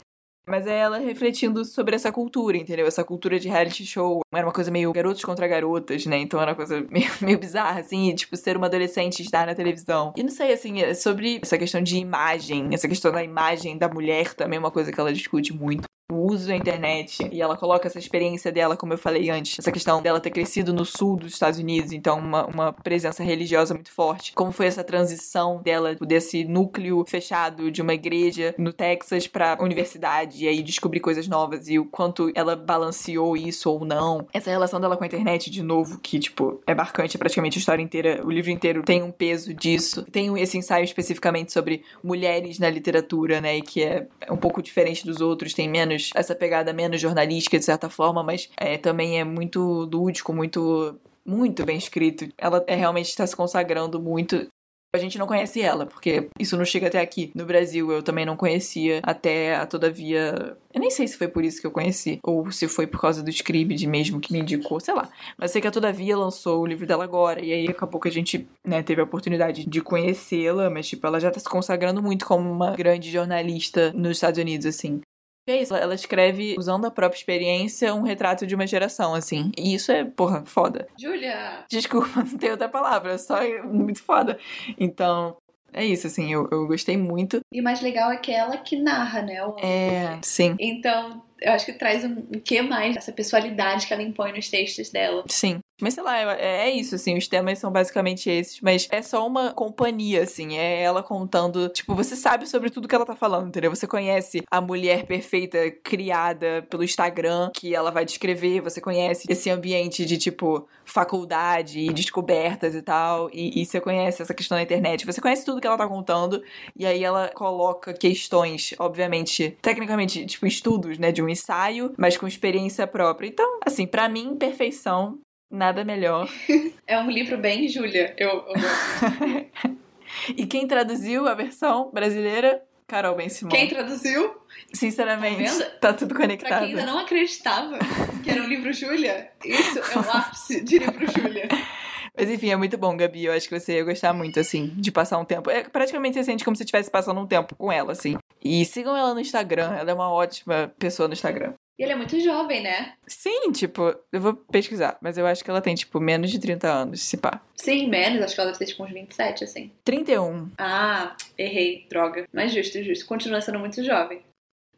A: Mas é ela refletindo sobre essa cultura, entendeu? Essa cultura de reality show. Era uma coisa meio garotos contra garotas, né? Então era uma coisa meio, meio bizarra, assim, tipo, ser uma adolescente estar na televisão. E não sei, assim, é sobre essa questão de imagem, essa questão da imagem da mulher também é uma coisa que ela discute muito. O uso da internet. E ela coloca essa experiência dela, como eu falei antes, essa questão dela ter crescido no sul dos Estados Unidos, então uma, uma presença religiosa muito forte. Como foi essa transição dela desse núcleo fechado de uma igreja no Texas pra universidade e aí descobrir coisas novas e o quanto ela balanceou isso ou não. Essa relação dela com a internet, de novo, que, tipo, é marcante praticamente a história inteira. O livro inteiro tem um peso disso. Tem esse ensaio especificamente sobre mulheres na literatura, né? E que é um pouco diferente dos outros, tem menos essa pegada menos jornalística, de certa forma, mas é, também é muito lúdico, muito. Muito bem escrito. Ela é, realmente está se consagrando muito a gente não conhece ela, porque isso não chega até aqui. No Brasil, eu também não conhecia até, a, todavia. Eu nem sei se foi por isso que eu conheci, ou se foi por causa do Scribd mesmo que me indicou, sei lá. Mas sei que a Todavia lançou o livro dela agora, e aí acabou que a gente, né, teve a oportunidade de conhecê-la, mas, tipo, ela já tá se consagrando muito como uma grande jornalista nos Estados Unidos, assim. É isso, ela escreve, usando a própria experiência, um retrato de uma geração, assim. E isso é, porra, foda.
B: Júlia!
A: Desculpa, não tem outra palavra, só é muito foda. Então, é isso, assim, eu, eu gostei muito.
B: E o mais legal é que é ela que narra, né? o-
A: É, sim,
B: Então, eu acho que traz um um que mais essa pessoalidade que ela impõe nos textos dela.
A: sim. Mas sei lá, é, é isso, assim, os temas são basicamente esses, mas é só uma companhia, assim, é ela contando, tipo, você sabe sobre tudo que ela tá falando, entendeu? Você conhece a mulher perfeita criada pelo Instagram, que ela vai descrever, você conhece esse ambiente de, tipo, faculdade e descobertas e tal, e, e você conhece essa questão da internet, você conhece tudo que ela tá contando, e aí ela coloca questões, obviamente, tecnicamente, tipo, estudos, né, de um ensaio, mas com experiência própria. Então, assim, pra mim, perfeição, nada melhor.
B: É um livro bem Júlia. Eu, eu gosto.
A: E quem traduziu a versão brasileira? Carol Ben Simon.
B: Quem traduziu?
A: Sinceramente,
B: Tá
A: tá tudo
B: Pra
A: conectado.
B: quem ainda não acreditava que era um livro Júlia, isso é o ápice de livro Júlia.
A: Mas enfim, é muito bom, Gabi. Eu acho que você ia gostar muito, assim, de passar um tempo. É praticamente você sente como se estivesse passando um tempo com ela, assim. E sigam ela no Instagram. Ela é uma ótima pessoa no Instagram.
B: E ele é muito jovem, né?
A: Sim, tipo, eu vou pesquisar, mas eu acho que ela tem, tipo, menos de 30 anos, se pá.
B: Sim, menos, acho que ela deve ter tipo uns 27, assim.
A: 31.
B: Ah, errei, droga. Mas justo, justo. Continua sendo muito jovem.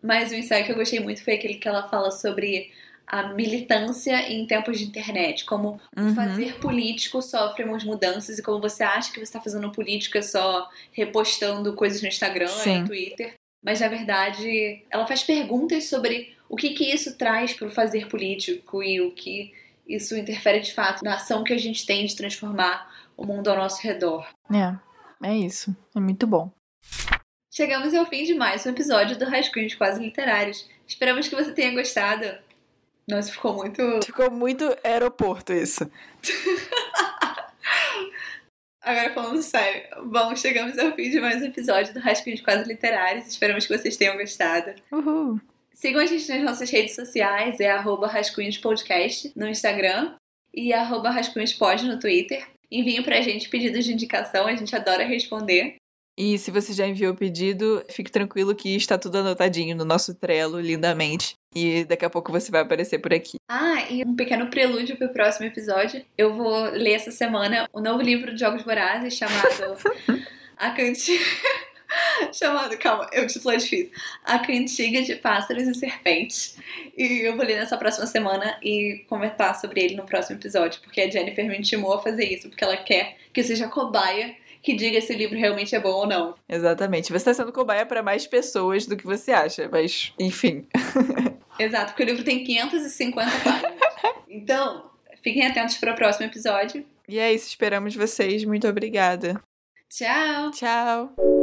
B: Mas o ensaio que eu gostei muito foi aquele que ela fala sobre a militância em tempos de internet, como
A: Uhum.
B: fazer político sofre umas mudanças e como você acha que você está fazendo política só repostando coisas no Instagram e
A: Sim.
B: no Twitter. Mas na verdade, ela faz perguntas sobre o que, que isso traz para o fazer político e o que isso interfere de fato na ação que a gente tem de transformar o mundo ao nosso redor.
A: É, é isso. É muito bom.
B: Chegamos ao fim de mais um episódio do Rascunhos Quase Literários. Esperamos que você tenha gostado. Nossa, ficou muito.
A: Ficou muito aeroporto isso.
B: Agora falando sério. Bom, chegamos ao fim de mais um episódio do Rascunhos Quase Literários. Esperamos que vocês tenham gostado.
A: Uhul.
B: Sigam a gente nas nossas redes sociais, é arroba rascunhospodcast no Instagram e arroba rascunhospod no Twitter. Enviem pra gente pedidos de indicação, a gente adora responder.
A: E se você já enviou o pedido, fique tranquilo que está tudo anotadinho no nosso Trello, lindamente. E daqui a pouco você vai aparecer por aqui.
B: Ah, e um pequeno prelúdio pro próximo episódio. Eu vou ler essa semana o um novo livro de Jogos Vorazes chamado A Cantiga. chamado, calma, eu título é difícil. A Cantiga de Pássaros e Serpentes. E eu vou ler nessa próxima semana e comentar sobre ele no próximo episódio, porque a Jennifer me intimou a fazer isso, porque ela quer que eu seja cobaia que diga se o livro realmente é bom ou não.
A: Exatamente. Você está sendo cobaia para mais pessoas do que você acha, mas enfim.
B: Exato, porque o livro tem 550 páginas. Então, fiquem atentos para o próximo episódio.
A: E é isso, esperamos vocês. Muito obrigada.
B: Tchau.
A: Tchau.